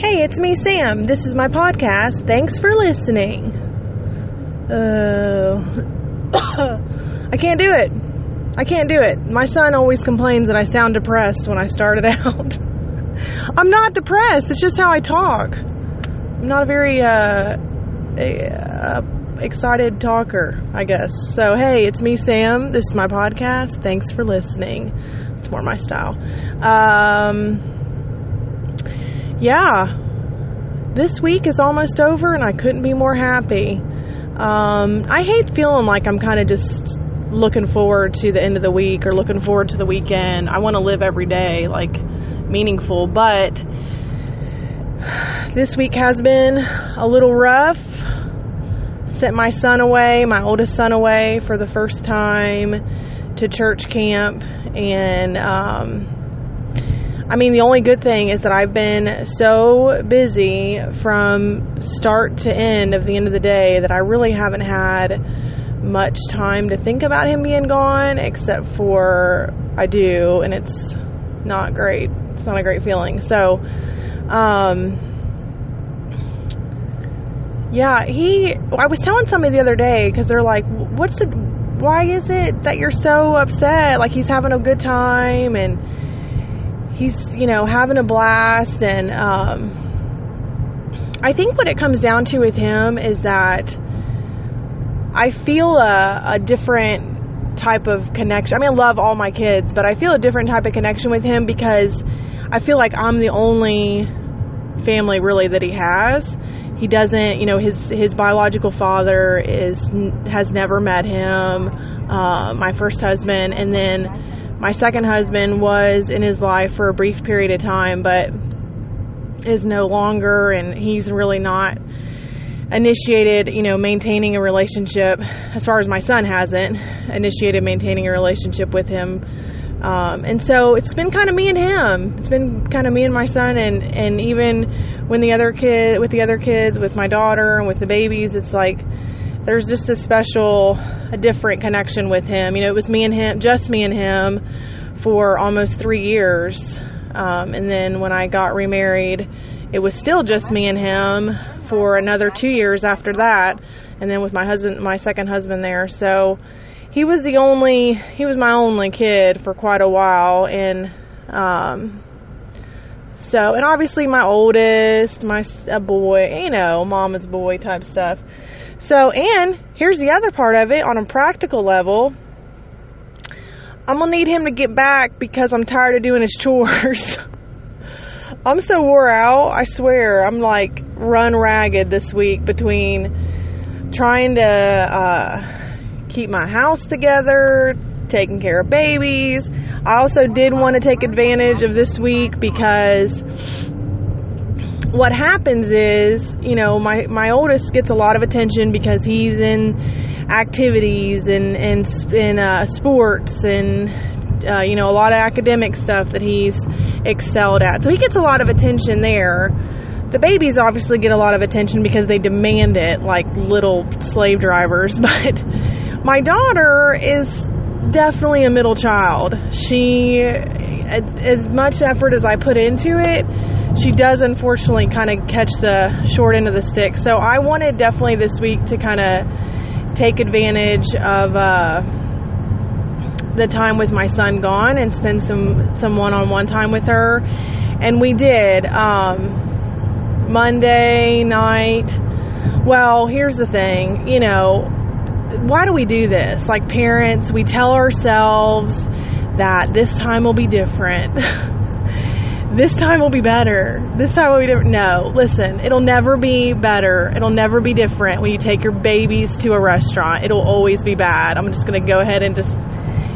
Hey, it's me, Sam. This is my podcast. Thanks for listening. Uh, I can't do it. I can't do it. My son always complains that I sound depressed when I started out. I'm not depressed. It's just how I talk. I'm not a very uh, uh, excited talker, I guess. So, hey, it's me, Sam. This is my podcast. Thanks for listening. It's more my style. Um, yeah, this week is almost over and I couldn't be more happy. Um, I hate feeling like I'm kind of just looking forward to the end of the week or looking forward to the weekend. I want to live every day like meaningful, but this week has been a little rough. Sent my son away, my oldest son away for the first time to church camp and um, I mean, the only good thing is that I've been so busy from start to end of the end of the day that I really haven't had much time to think about him being gone, except for I do, and it's not great. It's not a great feeling. So, um, yeah, he, I was telling somebody the other day because they're like, what's the, why is it that you're so upset? Like he's having a good time and, he's you know having a blast and um, i think what it comes down to with him is that i feel a, a, different type of connection. I mean i love all my kids but i feel a different type of connection with him because i feel like i'm the only family really that he has. He doesn't you know his his biological father is has never met him uh, my first husband and then my second husband was in his life for a brief period of time, but is no longer, and he's really not initiated, you know, maintaining a relationship. As far as my son hasn't initiated maintaining a relationship with him. Um, and so it's been kind of me and him. It's been kind of me and my son, and and even when the other kid, with the other kids, with my daughter and with the babies, it's like there's just a special a different connection with him. You know, it was me and him, just me and him, for almost three years. Um, and then when I got remarried, it was still just me and him for another two years after that. And then with my husband, my second husband there. So he was the only, he was my only kid for quite a while. And, um, so, and obviously my oldest, my a boy, you know, mama's boy type stuff. So, and here's the other part of it on a practical level. I'm gonna need him to get back because I'm tired of doing his chores. I'm so wore out, I swear. I'm like run ragged this week between trying to uh, keep my house together, taking care of babies. I also did want to take advantage of this week because what happens is, you know, my, my oldest gets a lot of attention because he's in activities and, and in uh, sports and, uh, you know, a lot of academic stuff that he's excelled at. So he gets a lot of attention there. The babies obviously get a lot of attention because they demand it like little slave drivers. But my daughter is definitely a middle child. She, as much effort as I put into it, she does unfortunately kind of catch the short end of the stick. So I wanted definitely this week to kind of take advantage of uh, the time with my son gone and spend some some one-on-one time with her, and we did. Um, Monday night. Well, here's the thing, you know, why do we do this? Like parents, we tell ourselves that this time will be different. this time will be better. This time will be different. No, listen, it'll never be better. It'll never be different when you take your babies to a restaurant. It'll always be bad. I'm just going to go ahead and just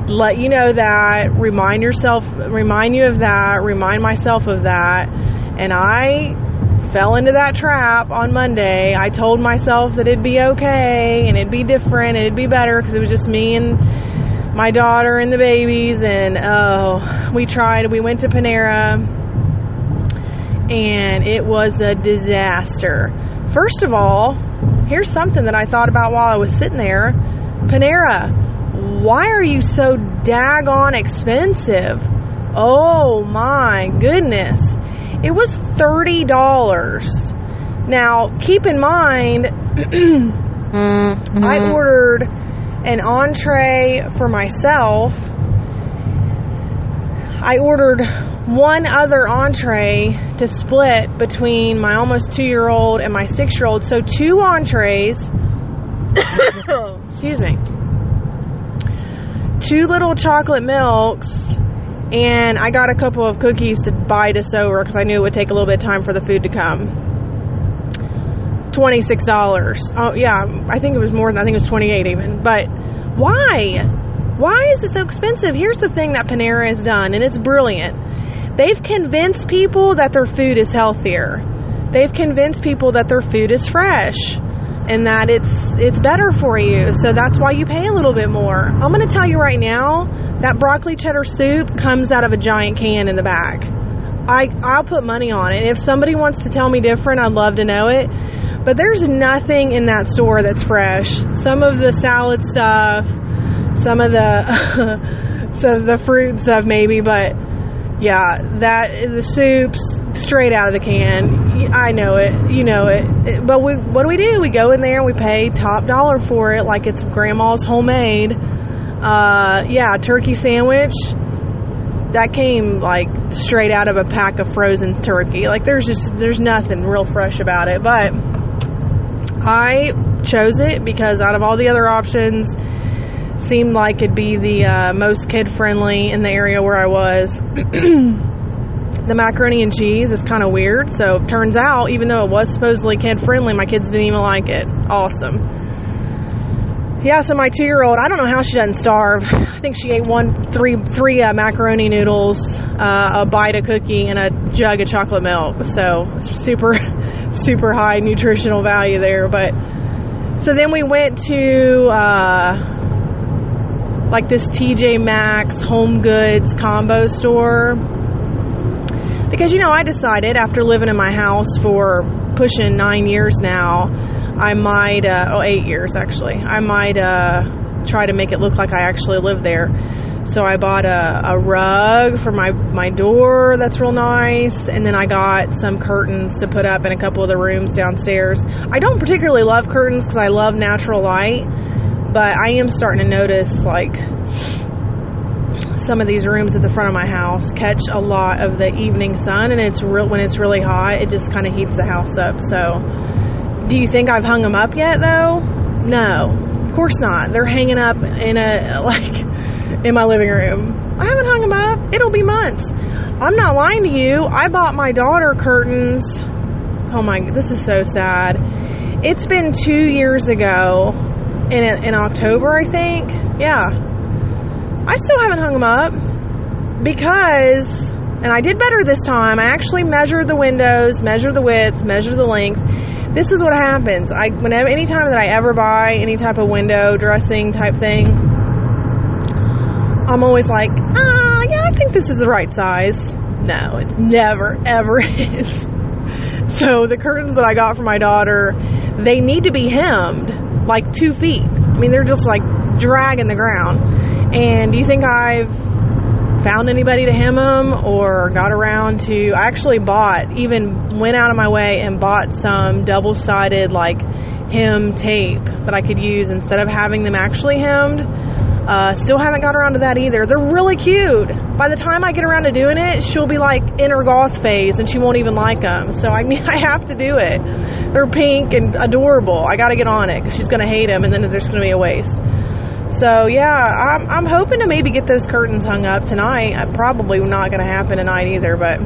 let you know that, remind yourself, remind you of that, remind myself of that. And I fell into that trap on Monday. I told myself that it'd be okay and it'd be different it'd be better because it was just me and my daughter and the babies. And oh, we tried. We went to Panera and it was a disaster. First of all, here's something that I thought about while I was sitting there Panera, why are you so daggone expensive? Oh my goodness. It was $30. Now, keep in mind, I mm-hmm. ordered an entree for myself. I ordered one other entree to split between my almost two year old and my six year old. So, two entrees. excuse me. Two little chocolate milks. And I got a couple of cookies to bide us over because I knew it would take a little bit of time for the food to come. $26. Oh, yeah, I think it was more than, I think it was 28 even. But why? Why is it so expensive? Here's the thing that Panera has done, and it's brilliant. They've convinced people that their food is healthier. They've convinced people that their food is fresh and that it's it's better for you. So that's why you pay a little bit more. I'm going to tell you right now, that broccoli cheddar soup comes out of a giant can in the back. I I'll put money on it. If somebody wants to tell me different, I'd love to know it. But there's nothing in that store that's fresh. Some of the salad stuff, some of the of the fruit stuff maybe, but yeah, that the soups straight out of the can. I know it, you know it. But we, what do we do? We go in there and we pay top dollar for it, like it's grandma's homemade. Uh, yeah, turkey sandwich. That came like straight out of a pack of frozen turkey. Like there's just there's nothing real fresh about it. But I chose it because out of all the other options, seemed like it'd be the uh, most kid friendly in the area where I was. the macaroni and cheese is kind of weird, so turns out, even though it was supposedly kid friendly, my kids didn't even like it. Awesome. Yeah, so my two year old, I don't know how she doesn't starve. I think she ate one, three, three uh, macaroni noodles, uh, a bite of cookie, and a jug of chocolate milk. So super, super high nutritional value there. But so then we went to uh, like this TJ Maxx home goods combo store. Because, you know, I decided after living in my house for pushing nine years now, I might, uh, oh, eight years actually, I might uh, try to make it look like I actually live there. So I bought a, a rug for my, my door that's real nice, and then I got some curtains to put up in a couple of the rooms downstairs. I don't particularly love curtains because I love natural light but I am starting to notice like some of these rooms at the front of my house catch a lot of the evening sun and it's real when it's really hot it just kind of heats the house up so do you think I've hung them up yet though? No. Of course not. They're hanging up in a like in my living room. I haven't hung them up. It'll be months. I'm not lying to you. I bought my daughter curtains. Oh my this is so sad. It's been two years ago in in October, I think. Yeah, I still haven't hung them up because, and I did better this time. I actually measured the windows, measured the width, measured the length. This is what happens. I whenever anytime that I ever buy any type of window dressing type thing, I'm always like, ah, yeah, I think this is the right size. No, it never ever is. So the curtains that I got for my daughter, they need to be hemmed like two feet. I mean, they're just like dragging the ground. And do you think I've found anybody to hem them or got around to? I actually bought, even went out of my way and bought some double sided like hem tape that I could use instead of having them actually hemmed. Uh, still haven't got around to that either. They're really cute. By the time I get around to doing it, she'll be like in her goth phase and she won't even like them. So I mean, I have to do it. They're pink and adorable. I got to get on it because she's going to hate them and then there's going to be a waste. So yeah, I'm, I'm hoping to maybe get those curtains hung up tonight. Uh, probably not going to happen tonight either, but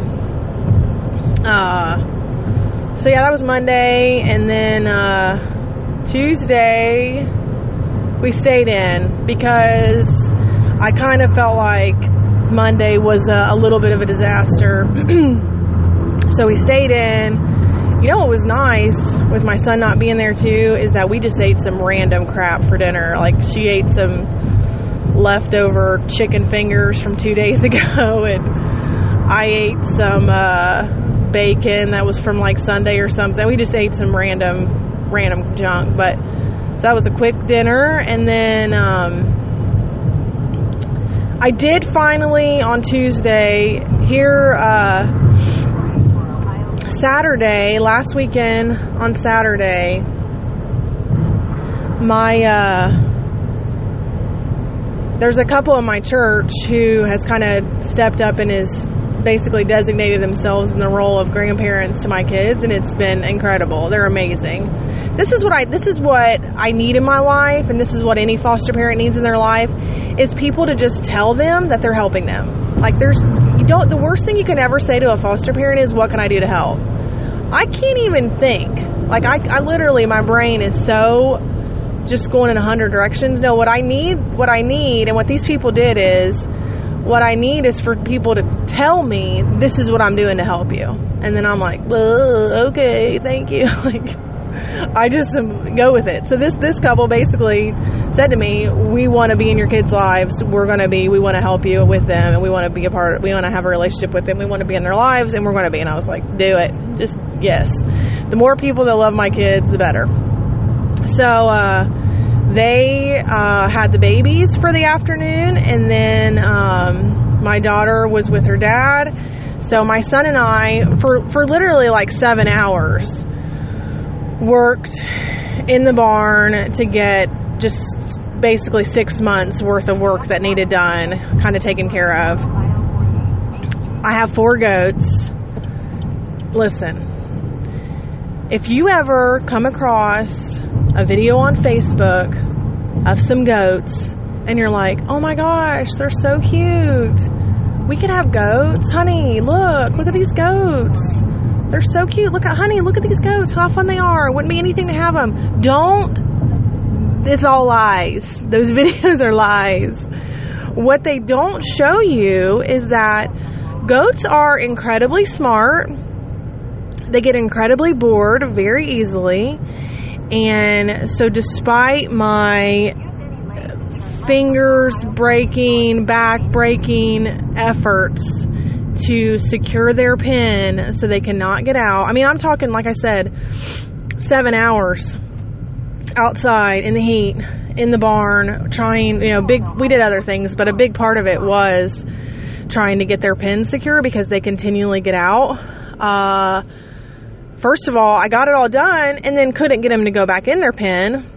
uh, so yeah, that was Monday, and then uh, Tuesday we stayed in because I kind of felt like Monday was a, a little bit of a disaster. so we stayed in. You know what was nice with my son not being there too is that we just ate some random crap for dinner. Like she ate some leftover chicken fingers from two days ago, and I ate some uh, bacon that was from like Sunday or something. We just ate some random, random junk, but so that was a quick dinner, and then um, I did finally on Tuesday hear uh, Saturday, last weekend on Saturday, my uh, there's a couple in my church who has kind of stepped up and is basically designated themselves in the role of grandparents to my kids and it's been incredible. They're amazing. This is what I this is what I need in my life and this is what any foster parent needs in their life is people to just tell them that they're helping them. Like there's don't the worst thing you can ever say to a foster parent is what can I do to help? I can't even think. Like I I literally my brain is so just going in a hundred directions. No, what I need, what I need, and what these people did is, what I need is for people to tell me this is what I'm doing to help you, and then I'm like, well, okay, thank you. like, I just go with it. So this this couple basically said to me, we want to be in your kids' lives. We're going to be. We want to help you with them, and we want to be a part. We want to have a relationship with them. We want to be in their lives, and we're going to be. And I was like, do it. Just yes. The more people that love my kids, the better. So uh, they uh, had the babies for the afternoon, and then um, my daughter was with her dad. So my son and I, for for literally like seven hours, worked in the barn to get just basically six months worth of work that needed done, kind of taken care of. I have four goats. Listen, if you ever come across a video on Facebook of some goats and you're like, oh my gosh, they're so cute. We could have goats. Honey, look, look at these goats. They're so cute. Look at, honey, look at these goats. How fun they are. Wouldn't be anything to have them. Don't. It's all lies. Those videos are lies. What they don't show you is that goats are incredibly smart. They get incredibly bored very easily and so, despite my fingers breaking, back breaking efforts to secure their pin so they cannot get out, I mean, I'm talking, like I said, seven hours outside in the heat, in the barn, trying, you know, big, we did other things, but a big part of it was trying to get their pin secure because they continually get out. Uh, First of all, I got it all done and then couldn't get them to go back in their pen.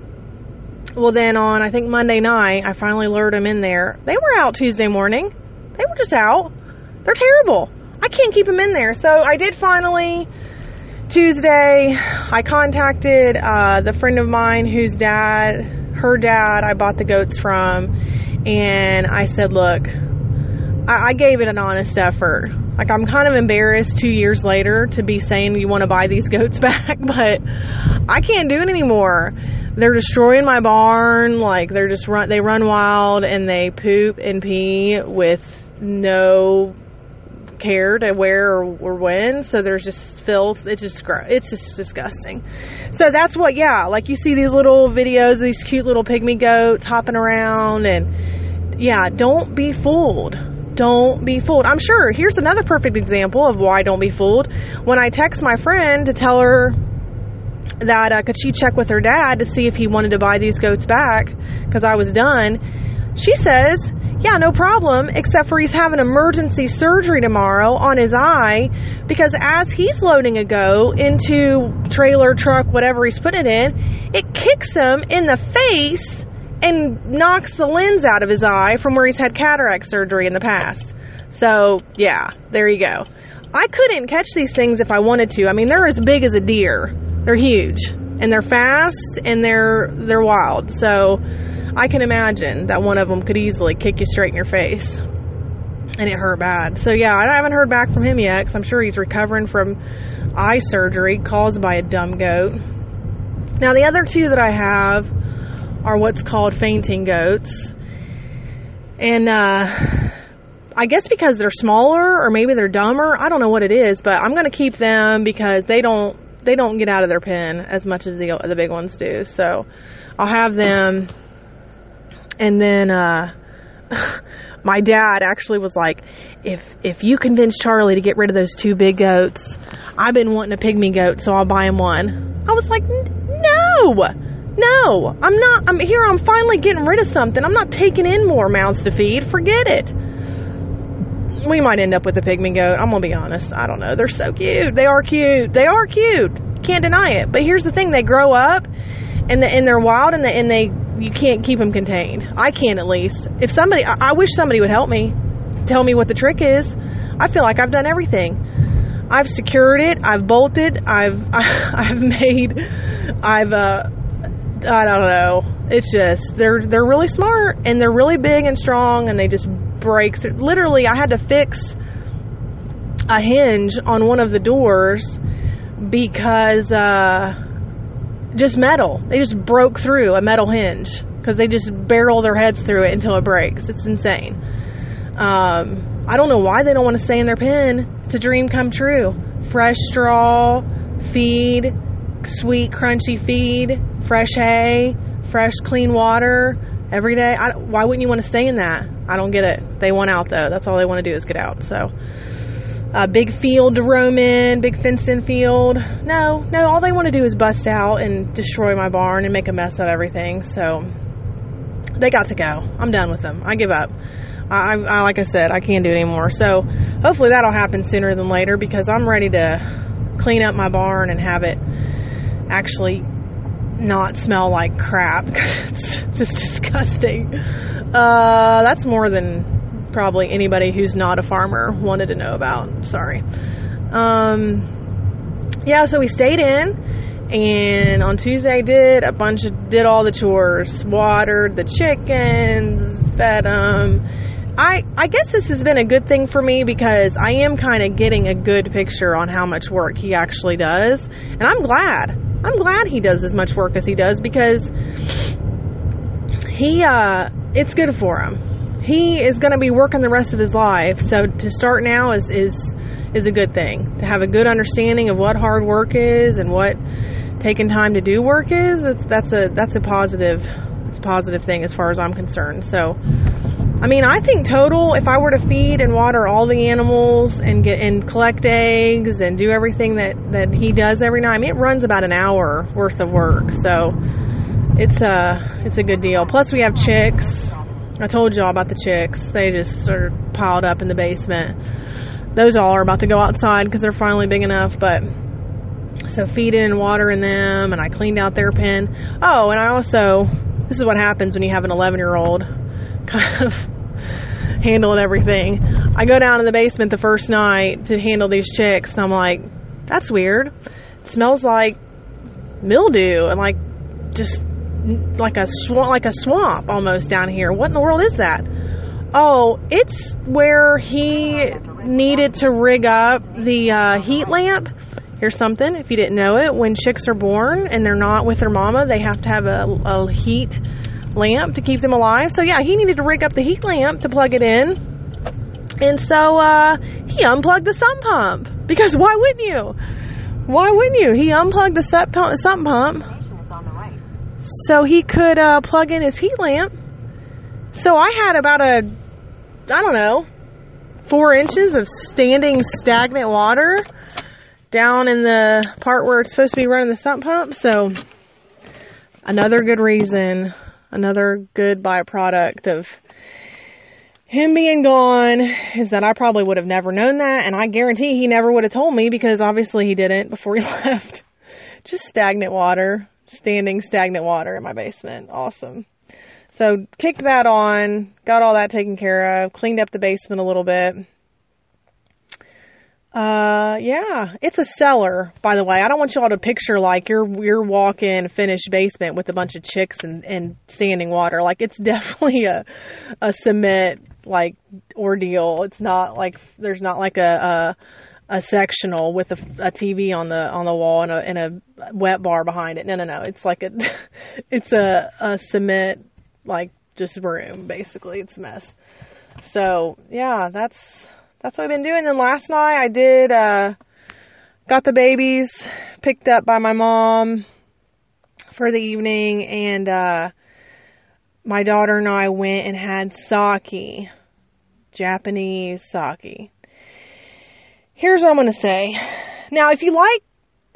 Well, then on, I think Monday night, I finally lured them in there. They were out Tuesday morning. They were just out. They're terrible. I can't keep them in there. So I did finally, Tuesday, I contacted uh, the friend of mine whose dad, her dad, I bought the goats from. And I said, look, I, I gave it an honest effort. Like, I'm kind of embarrassed two years later to be saying you want to buy these goats back, but I can't do it anymore. They're destroying my barn. Like, they're just run, they run wild and they poop and pee with no care to where or, or when. So there's just filth. It's just gross. it's just disgusting. So that's what, yeah. Like you see these little videos, these cute little pygmy goats hopping around, and yeah, don't be fooled don't be fooled. I'm sure. Here's another perfect example of why don't be fooled. When I text my friend to tell her that uh, could she check with her dad to see if he wanted to buy these goats back because I was done, she says, yeah, no problem, except for he's having emergency surgery tomorrow on his eye because as he's loading a go into trailer, truck, whatever he's putting it in, it kicks him in the face and knocks the lens out of his eye from where he's had cataract surgery in the past. So, yeah, there you go. I couldn't catch these things if I wanted to. I mean, they're as big as a deer. They're huge and they're fast and they're they're wild. So, I can imagine that one of them could easily kick you straight in your face. And it hurt bad. So, yeah, I haven't heard back from him yet cuz I'm sure he's recovering from eye surgery caused by a dumb goat. Now, the other two that I have are what's called fainting goats. And uh, I guess because they're smaller or maybe they're dumber, I don't know what it is, but I'm going to keep them because they don't they don't get out of their pen as much as the the big ones do. So I'll have them and then uh, my dad actually was like, if if you convince Charlie to get rid of those two big goats, I've been wanting a pygmy goat, so I'll buy him one. I was like, no, no, I'm not. I'm here. I'm finally getting rid of something. I'm not taking in more mouths to feed. Forget it. we might end up with a pygmy goat. I'm gonna be honest. I don't know. They're so cute. They are cute. They are cute. Can't deny it. But here's the thing: they grow up, and the, and they're wild, and and they you can't keep them contained. I can't, at least. If somebody, I, I wish somebody would help me, tell me what the trick is. I feel like I've done everything. I've secured it. I've bolted. I've I've made. I've uh. I don't know. It's just they're they're really smart and they're really big and strong and they just break through. Literally, I had to fix a hinge on one of the doors because uh, just metal. They just broke through a metal hinge because they just barrel their heads through it until it breaks. It's insane. Um, I don't know why they don't want to stay in their pen. It's a dream come true. Fresh straw, feed, sweet, crunchy feed, fresh hay, fresh, clean water every day. I, why wouldn't you want to stay in that? I don't get it. They want out though. That's all they want to do is get out. So, a big field to roam in, big fenced in field. No, no, all they want to do is bust out and destroy my barn and make a mess of everything. So, they got to go. I'm done with them. I give up. I, I like I said, I can't do it anymore. So, hopefully that'll happen sooner than later because I'm ready to clean up my barn and have it actually not smell like crap it's just disgusting. Uh, that's more than probably anybody who's not a farmer wanted to know about. Sorry. Um, yeah, so we stayed in, and on Tuesday did a bunch of did all the chores, watered the chickens, fed them. I I guess this has been a good thing for me because I am kind of getting a good picture on how much work he actually does, and I'm glad. I'm glad he does as much work as he does because he uh it's good for him. He is going to be working the rest of his life, so to start now is is is a good thing. To have a good understanding of what hard work is and what taking time to do work is, that's that's a that's a positive it's a positive thing as far as I'm concerned. So I mean, I think total, if I were to feed and water all the animals and get and collect eggs and do everything that that he does every night, I mean, it runs about an hour worth of work. So it's a it's a good deal. Plus, we have chicks. I told y'all about the chicks. They just are piled up in the basement. Those all are about to go outside because they're finally big enough. But so feeding and watering them, and I cleaned out their pen. Oh, and I also this is what happens when you have an 11 year old kind of handling everything. I go down in the basement the first night to handle these chicks, and I'm like, that's weird. It smells like mildew and like just like a swamp, like a swamp almost down here. What in the world is that? Oh, it's where he needed to rig up the uh, heat lamp. Here's something if you didn't know it. When chicks are born and they're not with their mama, they have to have a, a heat lamp to keep them alive. So yeah, he needed to rig up the heat lamp to plug it in. And so uh, he unplugged the sump pump because why wouldn't you? Why wouldn't you? He unplugged the sump pump, sump pump so he could uh, plug in his heat lamp. So I had about a, I don't know, four inches of standing stagnant water down in the part where it's supposed to be running the sump pump. So another good reason another good byproduct of him being gone is that I probably would have never known that, and I guarantee he never would have told me because obviously he didn't before he left. Just stagnant water, standing stagnant water in my basement. Awesome. So kicked that on, got all that taken care of, cleaned up the basement a little bit. Uh, yeah, it's a cellar, by the way. I don't want y'all to picture like you're you're walking finished basement with a bunch of chicks and, and standing water. Like it's definitely a a cement like ordeal. It's not like there's not like a a, a sectional with a, a, TV on the on the wall and a and a wet bar behind it. No, no, no. It's like a it's a a cement like just room basically. It's a mess. So yeah, that's that's what I've been doing. And last night I did, uh, got the babies picked up by my mom for the evening and, uh, my daughter and I went and had sake, Japanese sake. Here's what I'm going to say. Now, if you like,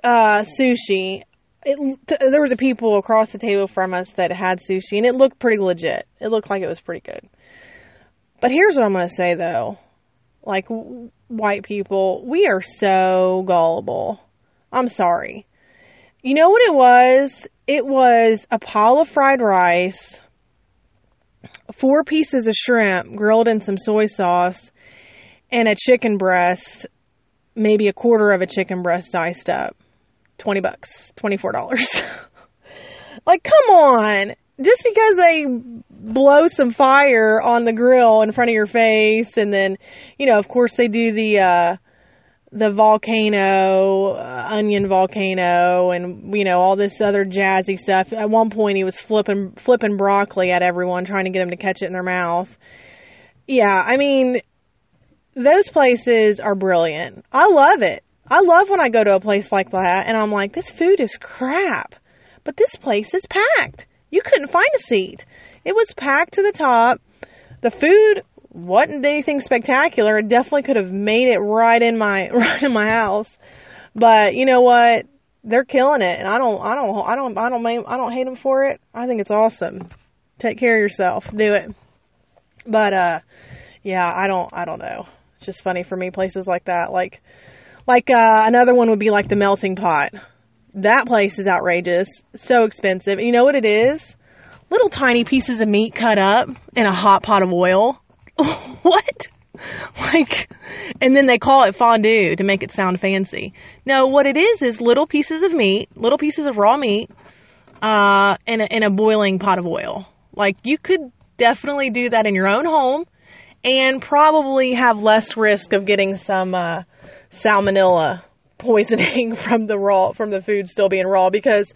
uh, sushi, it, there was a people across the table from us that had sushi and it looked pretty legit. It looked like it was pretty good. But here's what I'm going to say though like w- white people, we are so gullible. I'm sorry. You know what it was? It was a pile of fried rice, four pieces of shrimp grilled in some soy sauce, and a chicken breast, maybe a quarter of a chicken breast diced up. 20 bucks, $24. like, come on. Just because they blow some fire on the grill in front of your face and then, you know, of course they do the, uh, the volcano, uh, onion volcano, and you know all this other jazzy stuff. At one point, he was flipping flipping broccoli at everyone, trying to get them to catch it in their mouth. Yeah, I mean, those places are brilliant. I love it. I love when I go to a place like that, and I'm like, this food is crap, but this place is packed. You couldn't find a seat. It was packed to the top. The food wasn't anything spectacular. It definitely could have made it right in my right in my house. But you know what? They're killing it, and I don't, I don't, I don't, I don't, I don't hate them for it. I think it's awesome. Take care of yourself. Do it. But uh, yeah, I don't, I don't know. Just funny for me places like that. Like, like uh, another one would be like the melting pot. That place is outrageous. So expensive. You know what it is? Little tiny pieces of meat cut up in a hot pot of oil what? Like, and then they call it fondue to make it sound fancy. No, what it is is little pieces of meat, little pieces of raw meat, uh, in a, in a boiling pot of oil. Like, you could definitely do that in your own home and probably have less risk of getting some, uh, salmonella poisoning from the raw, from the food still being raw because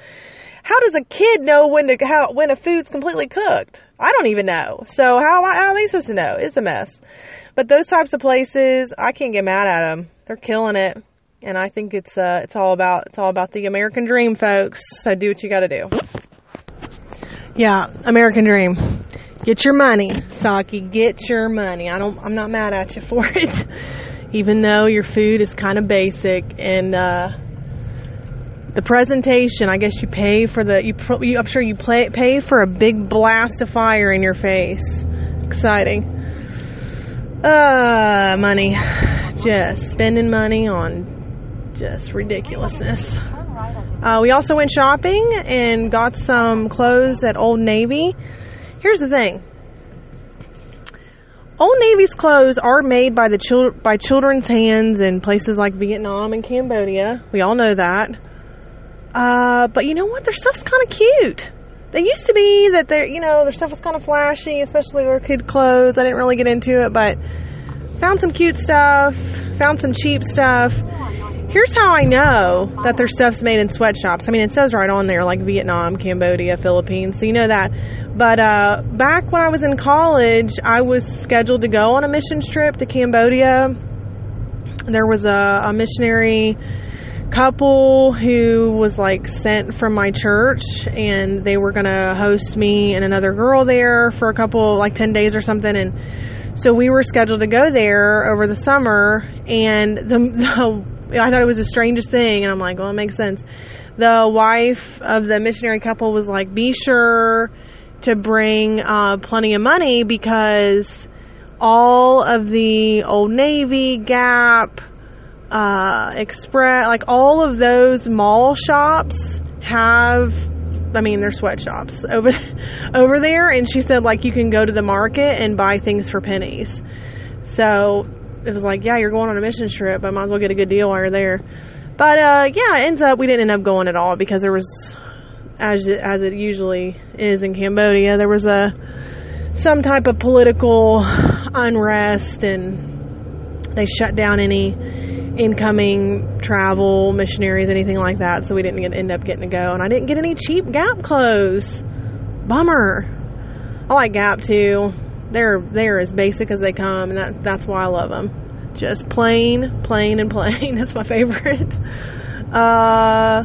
how does a kid know when to how when a food's completely cooked? I don't even know. So how, how are they supposed to know? It's a mess. But those types of places, I can't get mad at them. They're killing it, and I think it's uh it's all about it's all about the American dream, folks. So do what you got to do. Yeah, American dream. Get your money, Saki. Get your money. I don't. I'm not mad at you for it, even though your food is kind of basic and. uh the presentation, I guess you pay for the you, you I'm sure you pay pay for a big blast of fire in your face. Exciting. Uh, money. Just spending money on just ridiculousness. Uh, we also went shopping and got some clothes at Old Navy. Here's the thing. Old Navy's clothes are made by the chil- by children's hands in places like Vietnam and Cambodia. We all know that. Uh, but you know what? Their stuff's kind of cute. They used to be that their, you know, their stuff was kind of flashy, especially their kid clothes. I didn't really get into it, but found some cute stuff, found some cheap stuff. Here's how I know that their stuff's made in sweatshops. I mean, it says right on there, like Vietnam, Cambodia, Philippines, so you know that. But uh, back when I was in college, I was scheduled to go on a missions trip to Cambodia. There was a, a missionary couple who was like sent from my church and they were gonna host me and another girl there for a couple like 10 days or something and so we were scheduled to go there over the summer and the, the I thought it was the strangest thing and I'm like well it makes sense the wife of the missionary couple was like be sure to bring uh, plenty of money because all of the old navy gap uh, Express, like all of those mall shops have, I mean, they're sweatshops over over there. And she said like you can go to the market and buy things for pennies. So it was like, yeah, you're going on a mission trip, but might as well get a good deal while you're there. But uh, yeah, it ends up we didn't end up going at all because there was, as it, as it usually is in Cambodia, there was a some type of political unrest and they shut down any incoming travel missionaries, anything like that. So we didn't get, end up getting to go, and I didn't get any cheap Gap clothes. Bummer. I like Gap too. They're they're as basic as they come, and that that's why I love them. Just plain, plain, and plain. That's my favorite. Uh,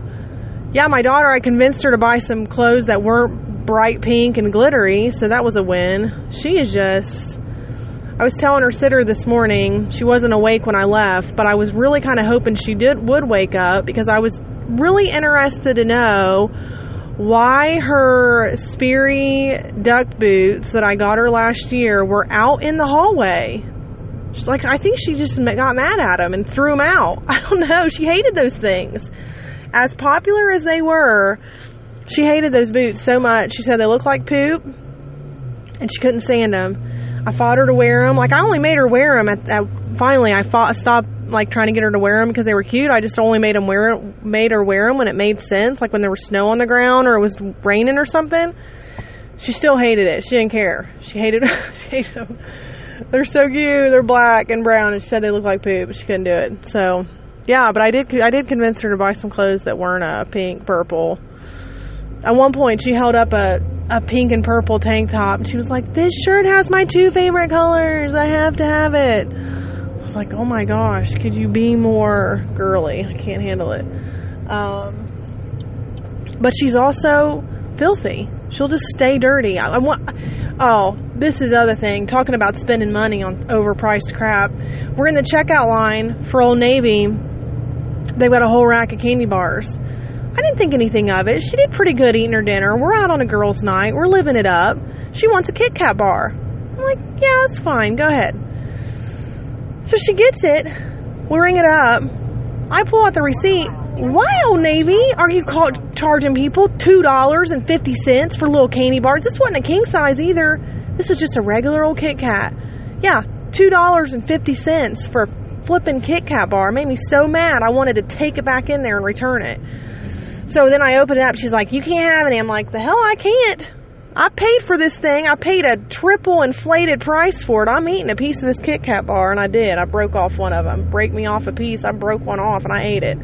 yeah, my daughter. I convinced her to buy some clothes that weren't bright pink and glittery, so that was a win. She is just I was telling her sitter this morning, she wasn't awake when I left, but I was really kind of hoping she did would wake up because I was really interested to know why her Sperry duck boots that I got her last year were out in the hallway. She's like, I think she just got mad at him and threw them out. I don't know. She hated those things. As popular as they were, she hated those boots so much. She said they looked like poop and she couldn't stand them. I fought her to wear them. Like, I only made her wear them at, at finally I fought, stopped like trying to get her to wear them because they were cute. I just only made them wear made her wear them when it made sense, like when there was snow on the ground or it was raining or something. She still hated it. She didn't care. She hated she hated them. They're so cute. They're black and brown, and she said they look like poop, but she couldn't do it. So, yeah, but I did I did convince her to buy some clothes that weren't uh, pink, purple. At one point, she held up a a pink and purple tank top, she was like, "This shirt has my two favorite colors. I have to have it." I was like, oh my gosh, could you be more girly? I can't handle it. Um, but she's also filthy. She'll just stay dirty. I, I want. Oh, this is the other thing. Talking about spending money on overpriced crap. We're in the checkout line for Old Navy. They've got a whole rack of candy bars. I didn't think anything of it. She did pretty good eating her dinner. We're out on a girls' night. We're living it up. She wants a Kit Kat bar. I'm like, yeah, that's fine. Go ahead. So she gets it. We ring it up. I pull out the receipt. Old Navy, are you caught charging people $2.50 for little candy bars? This wasn't a king size either. This was just a regular old Kit Kat. Yeah, $2.50 for a flipping Kit Kat bar. Made me so mad. I wanted to take it back in there and return it. So then I open it up. She's like, You can't have any. I'm like, The hell, I can't. I paid for this thing. I paid a triple inflated price for it. I'm eating a piece of this Kit Kat bar, and I did. I broke off one of them. Break me off a piece. I broke one off, and I ate it.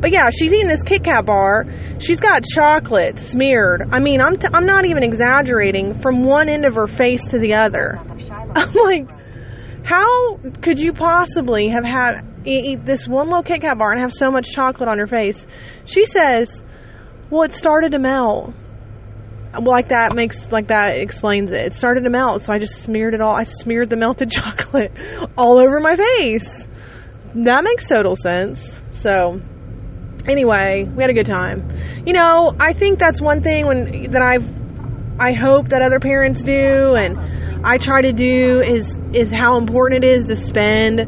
But yeah, she's eating this Kit Kat bar. She's got chocolate smeared. I mean, I'm, t- I'm not even exaggerating from one end of her face to the other. I'm like, how could you possibly have had eat this one little Kit Kat bar and have so much chocolate on your face? She says, well, it started to melt like that makes like that explains it. It started to melt, so I just smeared it all. I smeared the melted chocolate all over my face. That makes total sense. So anyway, we had a good time. You know, I think that's one thing when that I've I hope that other parents do and I try to do is is how important it is to spend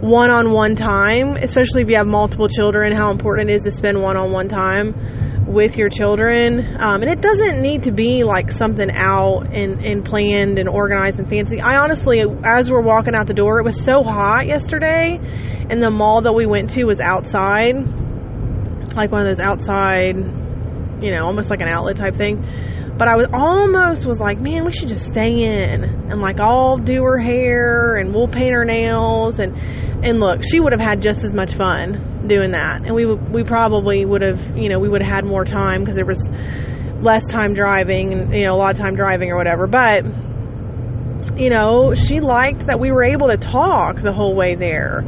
one-on-one time, especially if you have multiple children, how important it is to spend one-on-one time with your children. Um, and it doesn't need to be like something out and, and planned and organized and fancy. I honestly, as we're walking out the door, it was so hot yesterday, and the mall that we went to was outside, like one of those outside, you know, almost like an outlet type thing. But I was almost was like, man, we should just stay in and like I'll do her hair and we'll paint her nails and and look, she would have had just as much fun doing that, and we we probably would have, you know, we would have had more time because there was less time driving and you know a lot of time driving or whatever. But you know, she liked that we were able to talk the whole way there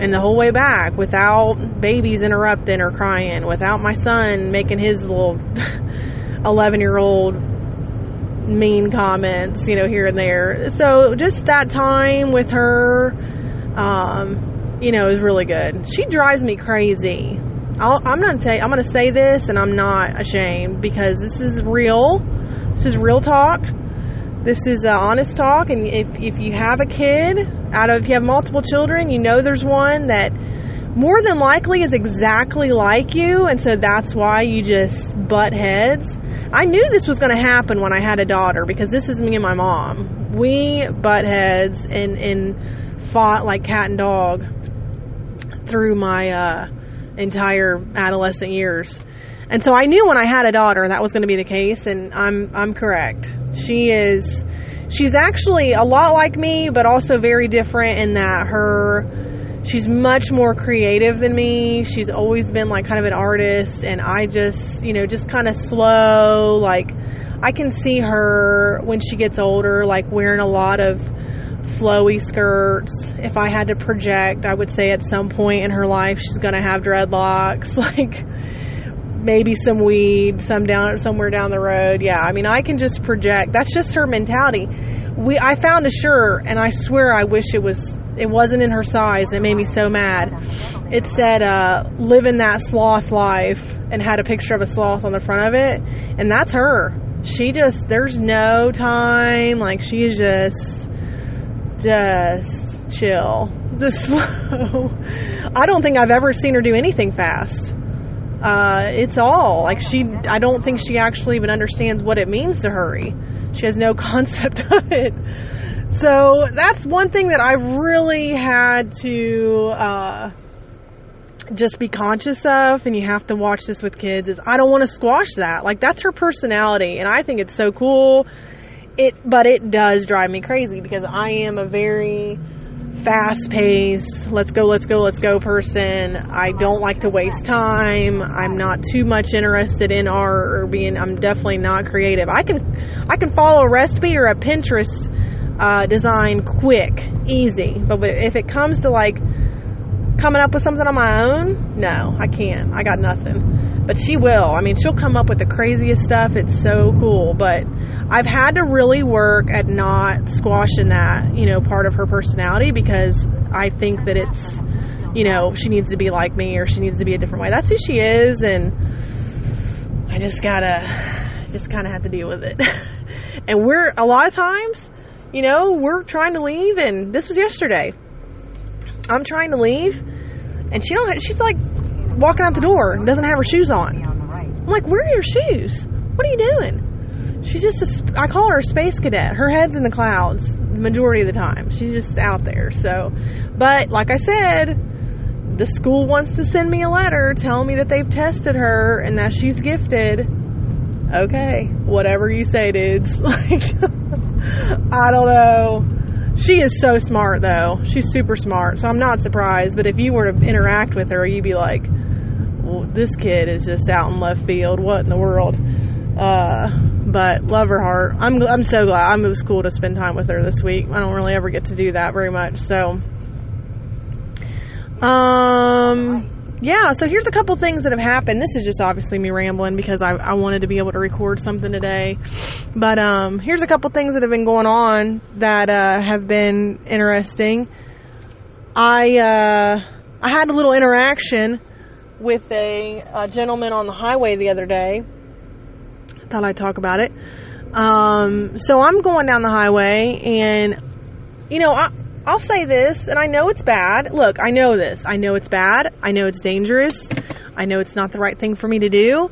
and the whole way back without babies interrupting or crying, without my son making his little 11 year old mean comments, you know, here and there. So just that time with her, um, you know, is really good. She drives me crazy. i am not say I'm going to say this, and I'm not ashamed because this is real. This is real talk. This is uh, honest talk, and if if you have a kid, out of if you have multiple children, you know there's one that more than likely is exactly like you, and so that's why you just butt heads. I knew this was going to happen when I had a daughter because this is me and my mom. We butt heads and and fought like cat and dog through my uh, entire adolescent years. And so I knew when I had a daughter that was going to be the case, and I'm I'm correct. She is she's actually a lot like me, but also very different in that her she's much more creative than me. She's always been like kind of an artist, and I just, you know, just kind of slow. Like, I can see her when she gets older, like wearing a lot of flowy skirts. If I had to project, I would say at some point in her life she's going to have dreadlocks, like maybe some weed, some down somewhere down the road. Yeah, I mean, I can just project. That's just her mentality. We I found a shirt and I swear I wish it was it wasn't in her size. It made me so mad. It said, uh, living that sloth life and had a picture of a sloth on the front of it. And that's her. She just, there's no time. Like, she's just, just chill, just slow. I don't think I've ever seen her do anything fast. Uh, it's all like she. I don't think she actually even understands what it means to hurry. She has no concept of it. So that's one thing that I've really had to uh, just be conscious of, and you have to watch this with kids. Is I don't want to squash that. Like that's her personality, and I think it's so cool. It, but it does drive me crazy because I am a very fast paced, let's go, let's go, let's go person. I don't like to waste time. I'm not too much interested in art or being, I'm definitely not creative. I can, I can follow a recipe or a Pinterest uh, design quick, easy. But if it comes to like coming up with something on my own, no, I can't. I got nothing. But she will. I mean, she'll come up with the craziest stuff. It's so cool. But I've had to really work at not squashing that, you know, part of her personality because I think that it's, you know, she needs to be like me or she needs to be a different way. That's who she is. And I just gotta, just kind of have to deal with it. and we're, a lot of times, you know, we're trying to leave and this was yesterday I'm trying to leave, and she don't. She's like walking out the door doesn't have her shoes on. I'm like, where are your shoes? What are you doing? She's just a, I call her a space cadet. Her head's in the clouds the majority of the time. She's just out there. So, but like I said, the school wants to send me a letter telling me that they've tested her and that she's gifted. Okay, whatever you say, dudes. Like, I don't know. She is so smart, though. She's super smart, so I'm not surprised. But if you were to interact with her, you'd be like, well, this kid is just out in left field. What in the world? Uh, but love her heart. I'm, I'm so glad. I'm, it was cool to spend time with her this week. I don't really ever get to do that very much. So, um, yeah, so here's a couple things that have happened. This is just obviously me rambling because I, I wanted to be able to record something today. But um, here's a couple things that have been going on that uh, have been interesting. I uh, I had a little interaction with a, a, gentleman on the highway the other day. Thought I'd talk about it. Um, so I'm going down the highway, and you know, I, I'll say this, and I know it's bad. Look, I know this. I know it's bad. I know it's dangerous. I know it's not the right thing for me to do.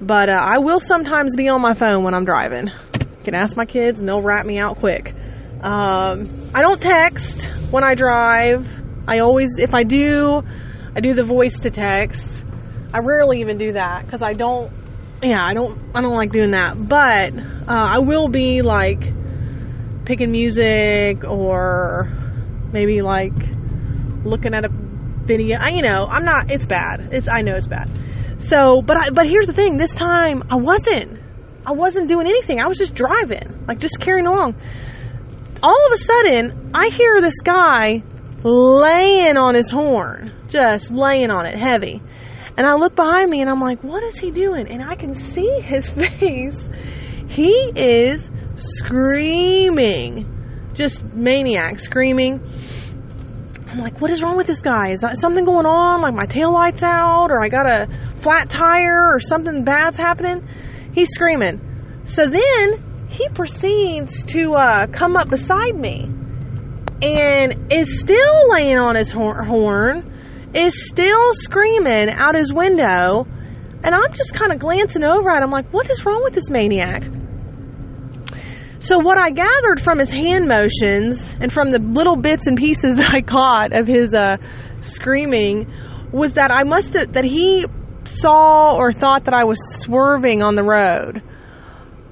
But uh, I will sometimes be on my phone when I'm driving. You can ask my kids, and they'll rat me out quick. Um, I don't text when I drive. I always, if I do, I do the voice to text. I rarely even do that because I don't. Yeah, I don't. I don't like doing that. But uh, I will be like picking music or maybe like looking at a video. I, you know, I'm not. It's bad. It's. I know it's bad. So, but I. But here's the thing. This time, I wasn't. I wasn't doing anything. I was just driving, like just carrying along. All of a sudden, I hear this guy laying on his horn, just laying on it heavy. And I look behind me and I'm like, what is he doing? And I can see his face. He is screaming just maniac screaming. I'm like, what is wrong with this guy? Is that something going on? Like my tail lights out, or I got a flat tire, or something bad's happening? He's screaming. So then he proceeds to uh, come up beside me and is still laying on his horn, is still screaming out his window. And I'm just kind of glancing over at him, like, what is wrong with this maniac? So, what I gathered from his hand motions and from the little bits and pieces that I caught of his uh, screaming was that I must have, that he saw or thought that I was swerving on the road.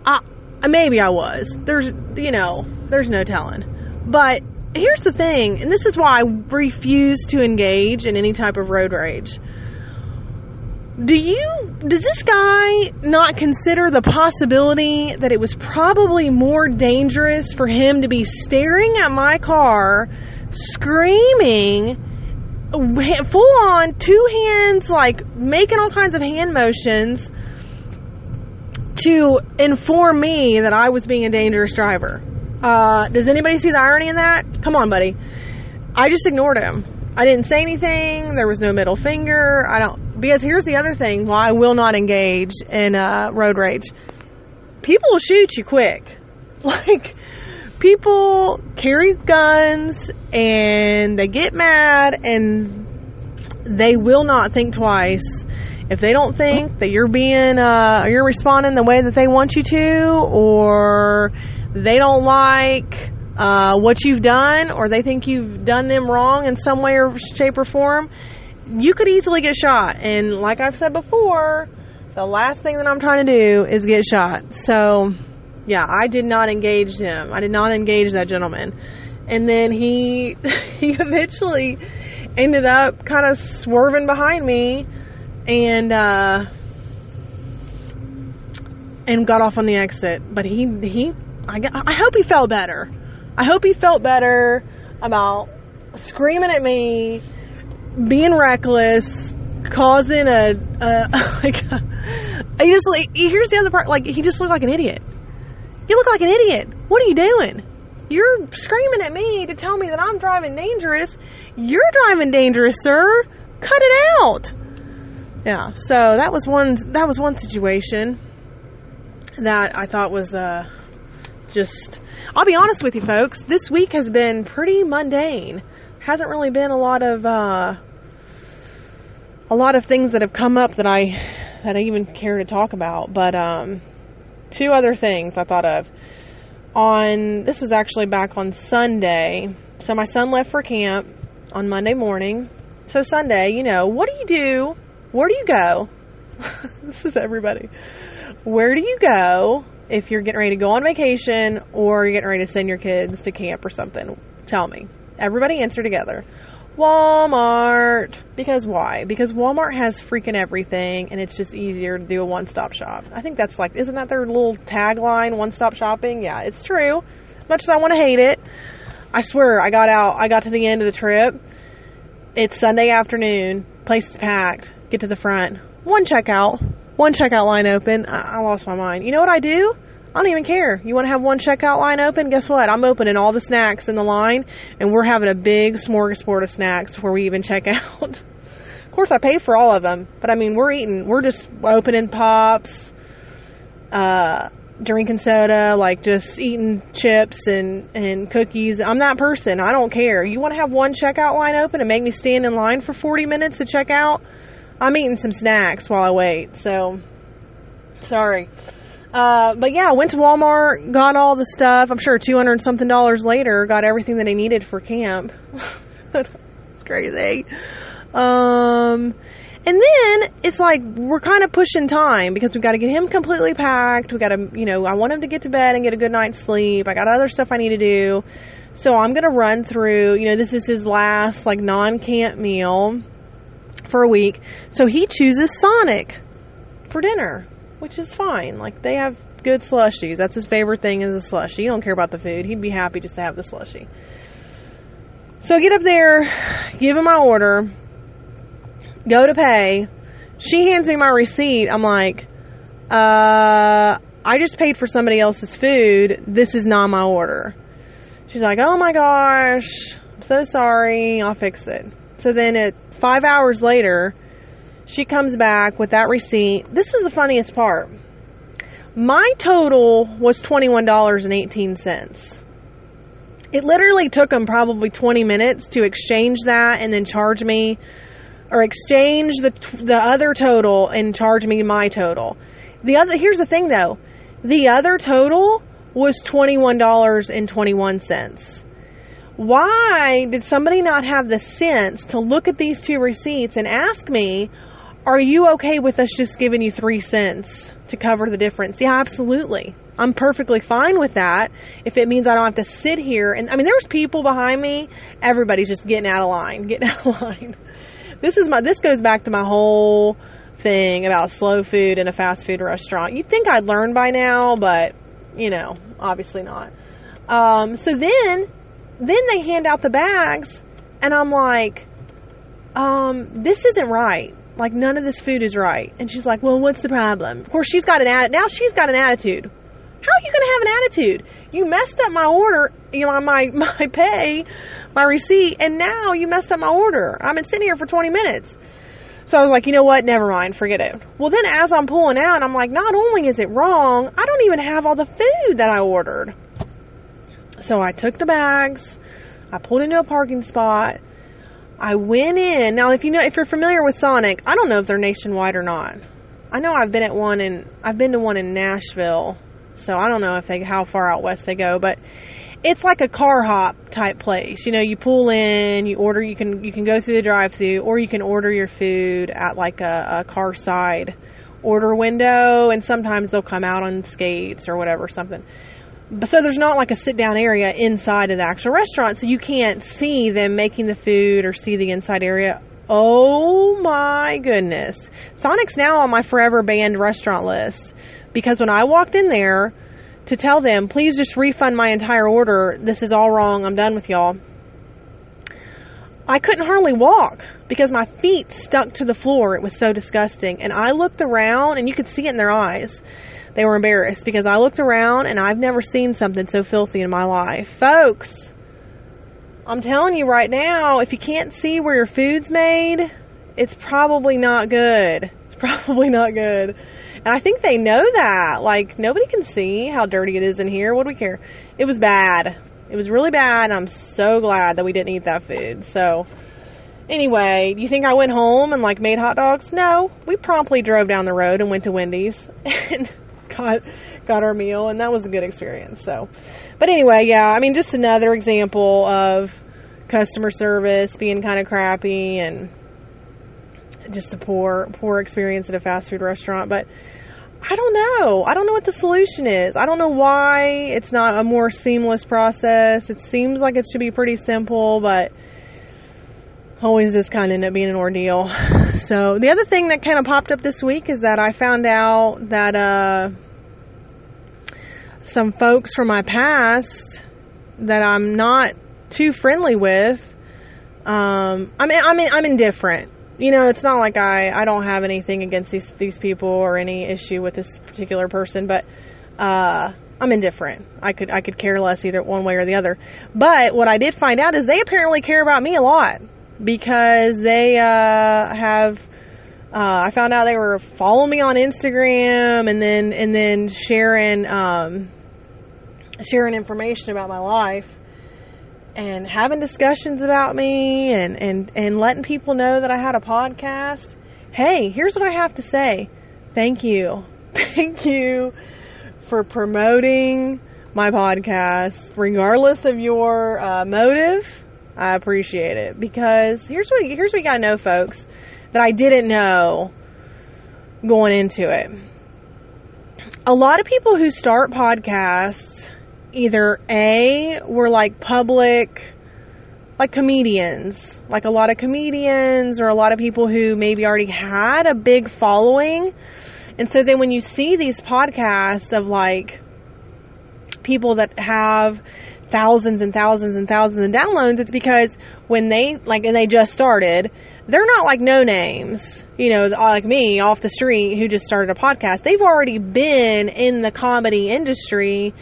I, maybe I was. There's, you know, there's no telling. But here's the thing, and this is why I refuse to engage in any type of road rage do you does this guy not consider the possibility that it was probably more dangerous for him to be staring at my car screaming full on two hands like making all kinds of hand motions to inform me that I was being a dangerous driver? Uh, does anybody see the irony in that? Come on buddy. I just ignored him. I didn't say anything. There was no middle finger. I don't because here's the other thing why I will not engage in uh, road rage. People will shoot you quick. Like, people carry guns and they get mad and they will not think twice if they don't think that you're being uh, you're responding the way that they want you to or they don't like uh, what you've done or they think you've done them wrong in some way or shape or form you could easily get shot and like i've said before the last thing that i'm trying to do is get shot so yeah i did not engage him i did not engage that gentleman and then he he eventually ended up kind of swerving behind me and uh, and got off on the exit. But he he I, I hope he felt better. I hope he felt better about screaming at me, being reckless, causing a, a like. A, he just like here's the other part. Like he just looked like an idiot. You look like an idiot. What are you doing? You're screaming at me to tell me that I'm driving dangerous. You're driving dangerous, sir. Cut it out yeah so that was one that was one situation that i thought was uh just i'll be honest with you folks this week has been pretty mundane hasn't really been a lot of uh a lot of things that have come up that i that i even care to talk about but um two other things i thought of on this was actually back on sunday so my son left for camp on monday morning so sunday you know what do you do where do you go? this is everybody. Where do you go if you're getting ready to go on vacation or you're getting ready to send your kids to camp or something? Tell me. Everybody answer together. Walmart. Because why? Because Walmart has freaking everything and it's just easier to do a one stop shop. I think that's like, isn't that their little tagline, one stop shopping? Yeah, it's true. Much as I want to hate it, I swear I got out, I got to the end of the trip. It's Sunday afternoon, place is packed get to the front. One checkout, one checkout line open. I, I lost my mind. You know what I do? I don't even care. You want to have one checkout line open? Guess what? I'm opening all the snacks in the line, and we're having a big smorgasbord of snacks before we even check out. of course, I pay for all of them, but I mean, we're eating. We're just opening pops, uh, drinking soda, like just eating chips and and cookies. I'm that person. I don't care. You want to have one checkout line open and make me stand in line for 40 minutes to check out? I'm eating some snacks while I wait, so sorry. Uh, but yeah, went to Walmart, got all the stuff. I'm sure 200 something dollars later, got everything that I needed for camp. it's crazy. Um, and then it's like we're kind of pushing time because we've got to get him completely packed. We got to, you know, I want him to get to bed and get a good night's sleep. I got other stuff I need to do. So I'm going to run through, you know, this is his last like non camp meal for a week. So he chooses Sonic for dinner, which is fine. Like they have good slushies. That's his favorite thing is a slushie. He don't care about the food. He'd be happy just to have the slushie. So I get up there, give him my order, go to pay. She hands me my receipt. I'm like, uh, I just paid for somebody else's food. This is not my order. She's like, oh my gosh, I'm so sorry. I'll fix it. So then at five hours later, she comes back with that receipt. This was the funniest part. My total was $21.18. It literally took them probably 20 minutes to exchange that and then charge me or exchange the the other total and charge me my total. The other here's the thing though. The other total was $21.21 why did somebody not have the sense to look at these two receipts and ask me, are you okay with us just giving you three cents to cover the difference? Yeah, absolutely. I'm perfectly fine with that if it means I don't have to sit here. And I mean, there's people behind me. Everybody's just getting out of line, getting out of line. This is my, this goes back to my whole thing about slow food in a fast food restaurant. You'd think I'd learn by now, but you know, obviously not. Um, so then then they hand out the bags, and I'm like, um, this isn't right. Like, none of this food is right. And she's like, well, what's the problem? Of course, she's got an attitude. Now she's got an attitude. How are you going to have an attitude? You messed up my order, you know, my, my pay, my receipt, and now you messed up my order. I've been sitting here for 20 minutes. So I was like, you know what? Never mind. Forget it. Well, then as I'm pulling out, I'm like, not only is it wrong, I don't even have all the food that I ordered. So I took the bags, I pulled into a parking spot. I went in. Now, if you know, if you're familiar with Sonic, I don't know if they're nationwide or not. I know I've been at one in, I've been to one in Nashville, so I don't know if they, how far out west they go, but it's like a car hop type place. You know, you pull in, you order, you can, you can go through the drive through, or you can order your food at like a, a car side order window, and sometimes they'll come out on skates or whatever, something so there's not like a sit down area inside of the actual restaurant, so you can't see them making the food or see the inside area. Oh my goodness. Sonic's now on my forever banned restaurant list because when I walked in there to tell them, please just refund my entire order, this is all wrong, I'm done with y'all. I couldn't hardly walk because my feet stuck to the floor. It was so disgusting. And I looked around and you could see it in their eyes they were embarrassed because I looked around and I've never seen something so filthy in my life. Folks, I'm telling you right now, if you can't see where your food's made, it's probably not good. It's probably not good. And I think they know that. Like, nobody can see how dirty it is in here. What do we care? It was bad. It was really bad, I'm so glad that we didn't eat that food. So, anyway, you think I went home and like made hot dogs? No. We promptly drove down the road and went to Wendy's. and got got our meal, and that was a good experience. So, but anyway, yeah, I mean, just another example of customer service being kind of crappy and just a poor poor experience at a fast food restaurant. But I don't know. I don't know what the solution is. I don't know why it's not a more seamless process. It seems like it should be pretty simple, but always this kind of end up being an ordeal. So the other thing that kind of popped up this week is that I found out that uh, some folks from my past that I'm not too friendly with. Um, I mean, I mean, I'm indifferent. You know, it's not like I I don't have anything against these these people or any issue with this particular person, but uh, I'm indifferent. I could I could care less either one way or the other. But what I did find out is they apparently care about me a lot because they uh, have. Uh, I found out they were following me on Instagram and then and then sharing um, sharing information about my life and having discussions about me and, and, and letting people know that I had a podcast. Hey, here's what I have to say. Thank you. Thank you for promoting my podcast, regardless of your uh, motive. I appreciate it because here's what here's what you gotta know, folks, that I didn't know going into it. A lot of people who start podcasts either A, were like public, like comedians, like a lot of comedians or a lot of people who maybe already had a big following. And so then when you see these podcasts of like people that have thousands and thousands and thousands of downloads, it's because when they, like, and they just started, they're not like no names, you know, uh, like me off the street who just started a podcast. They've already been in the comedy industry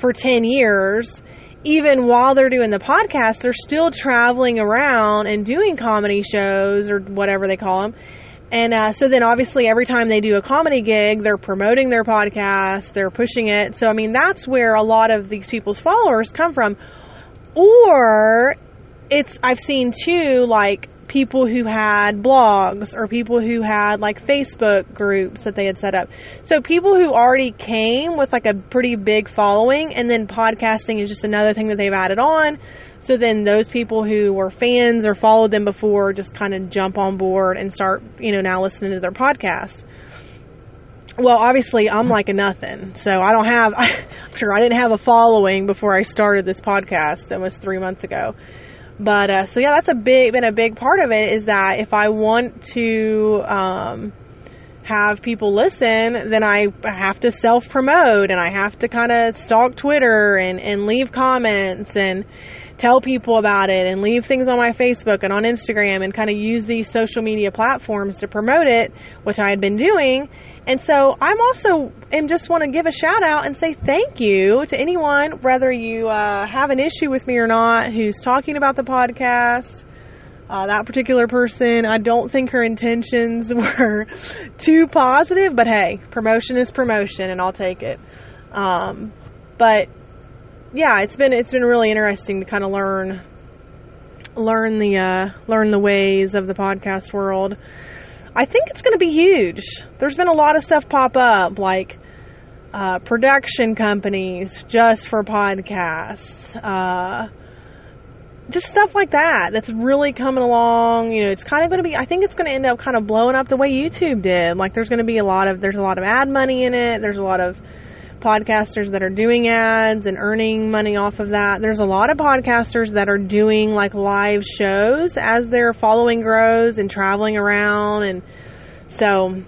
for 10 years, even while they're doing the podcast, they're still traveling around and doing comedy shows or whatever they call them. And uh, so then obviously every time they do a comedy gig, they're promoting their podcast, they're pushing it. So, I mean, that's where a lot of these people's followers come from. Or it's, I've seen too, like, people who had blogs or people who had like Facebook groups that they had set up. So people who already came with like a pretty big following and then podcasting is just another thing that they've added on. So then those people who were fans or followed them before just kind of jump on board and start, you know, now listening to their podcast. Well, obviously I'm like a nothing. So I don't have, I'm sure I didn't have a following before I started this podcast almost three months ago. But uh, so yeah, that's a big been a big part of it is that if I want to um, have people listen, then I have to self promote and I have to kind of stalk Twitter and and leave comments and tell people about it and leave things on my Facebook and on Instagram and kind of use these social media platforms to promote it, which I had been doing. And so I'm also am just want to give a shout out and say thank you to anyone, whether you uh, have an issue with me or not, who's talking about the podcast. Uh, that particular person, I don't think her intentions were too positive, but hey, promotion is promotion, and I'll take it. Um, but yeah, it's been it's been really interesting to kind of learn learn the uh, learn the ways of the podcast world. I think it's going to be huge. There's been a lot of stuff pop up, like uh, production companies just for podcasts, uh, just stuff like that. That's really coming along. You know, it's kind of going to be. I think it's going to end up kind of blowing up the way YouTube did. Like, there's going to be a lot of there's a lot of ad money in it. There's a lot of podcasters that are doing ads and earning money off of that. There's a lot of podcasters that are doing like live shows as their following grows and traveling around. And so,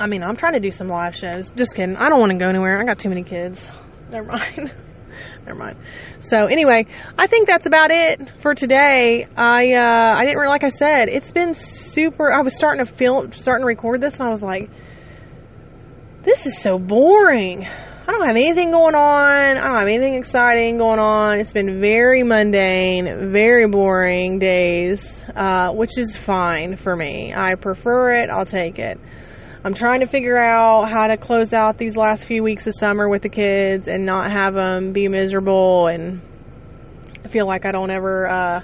I mean, I'm trying to do some live shows. Just kidding. I don't want to go anywhere. I got too many kids. Never mind. Never mind. So anyway, I think that's about it for today. I uh, I didn't really like I said. It's been super. I was starting to feel starting to record this, and I was like, this is so boring. I don't have anything going on. I don't have anything exciting going on. It's been very mundane, very boring days, uh, which is fine for me. I prefer it. I'll take it. I'm trying to figure out how to close out these last few weeks of summer with the kids and not have them be miserable and feel like I don't ever uh,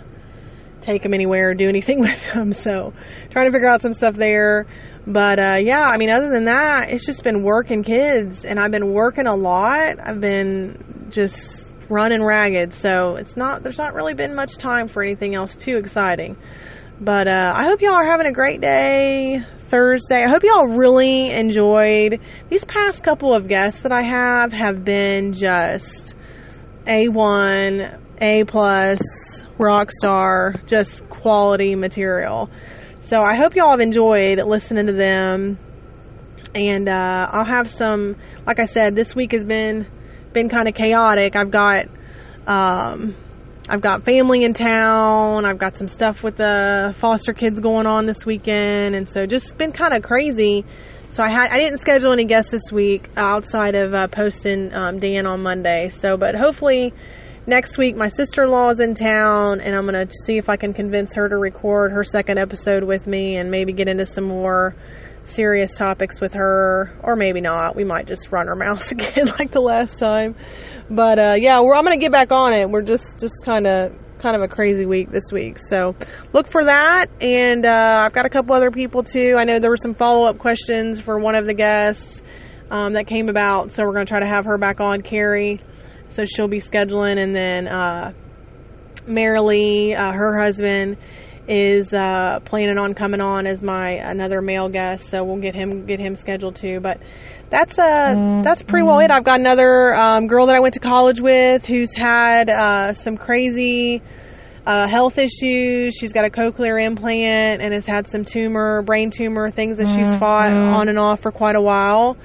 take them anywhere or do anything with them. So, trying to figure out some stuff there. But uh, yeah, I mean, other than that, it's just been working kids, and I've been working a lot. I've been just running ragged, so it's not there's not really been much time for anything else too exciting. But uh, I hope y'all are having a great day Thursday. I hope y'all really enjoyed these past couple of guests that I have have been just a one, a plus, rock star, just quality material. So I hope y'all have enjoyed listening to them. And uh, I'll have some, like I said, this week has been been kind of chaotic. I've got um, I've got family in town. I've got some stuff with the foster kids going on this weekend, and so just been kind of crazy. So I had I didn't schedule any guests this week outside of uh, posting um, Dan on Monday. So, but hopefully next week my sister-in-law is in town and i'm going to see if i can convince her to record her second episode with me and maybe get into some more serious topics with her. Or maybe not. We might just run our mouths again like the last time. But uh, yeah we're i'm going to get back on it. We're just just kind of kind of a crazy week this week. So look for that. And uh, i've got a couple other people too. I know there were some follow-up questions for one of the guests um, that came about. So we're going to try to have her back on carrie so she'll be scheduling, and then uh, Marilee, uh, her husband, is uh, planning on coming on as my another male guest. So we'll get him get him scheduled too. But that's uh mm-hmm. that's pretty well it. I've got another um, girl that I went to college with who's had uh, some crazy. Uh, health issues. She's got a cochlear implant and has had some tumor, brain tumor, things that she's fought mm-hmm. on and off for quite a while.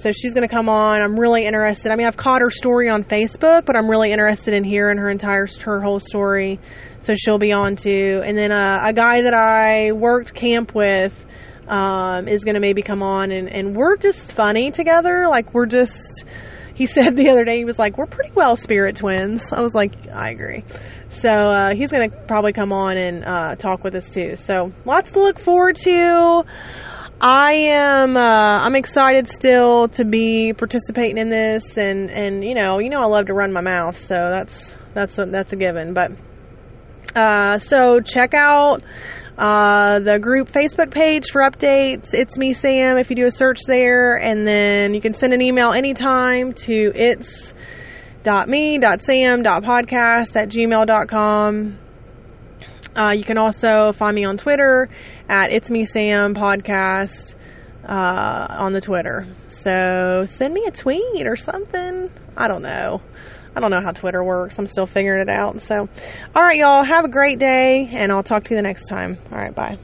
So she's going to come on. I'm really interested. I mean, I've caught her story on Facebook, but I'm really interested in hearing her entire her whole story. So she'll be on too. And then uh, a guy that I worked camp with um, is going to maybe come on, and and we're just funny together. Like we're just. He said the other day he was like, "We're pretty well spirit twins." I was like, "I agree." So uh, he's going to probably come on and uh, talk with us too. So lots to look forward to. I am uh, I'm excited still to be participating in this and and you know you know I love to run my mouth so that's that's a, that's a given. But uh, so check out uh, the group Facebook page for updates. It's me Sam if you do a search there. And then you can send an email anytime to it's dot me dot sam dot podcast at gmail.com uh, you can also find me on Twitter at It's Me Sam Podcast uh, on the Twitter. So send me a tweet or something. I don't know. I don't know how Twitter works. I'm still figuring it out. So, all right, y'all, have a great day, and I'll talk to you the next time. All right, bye.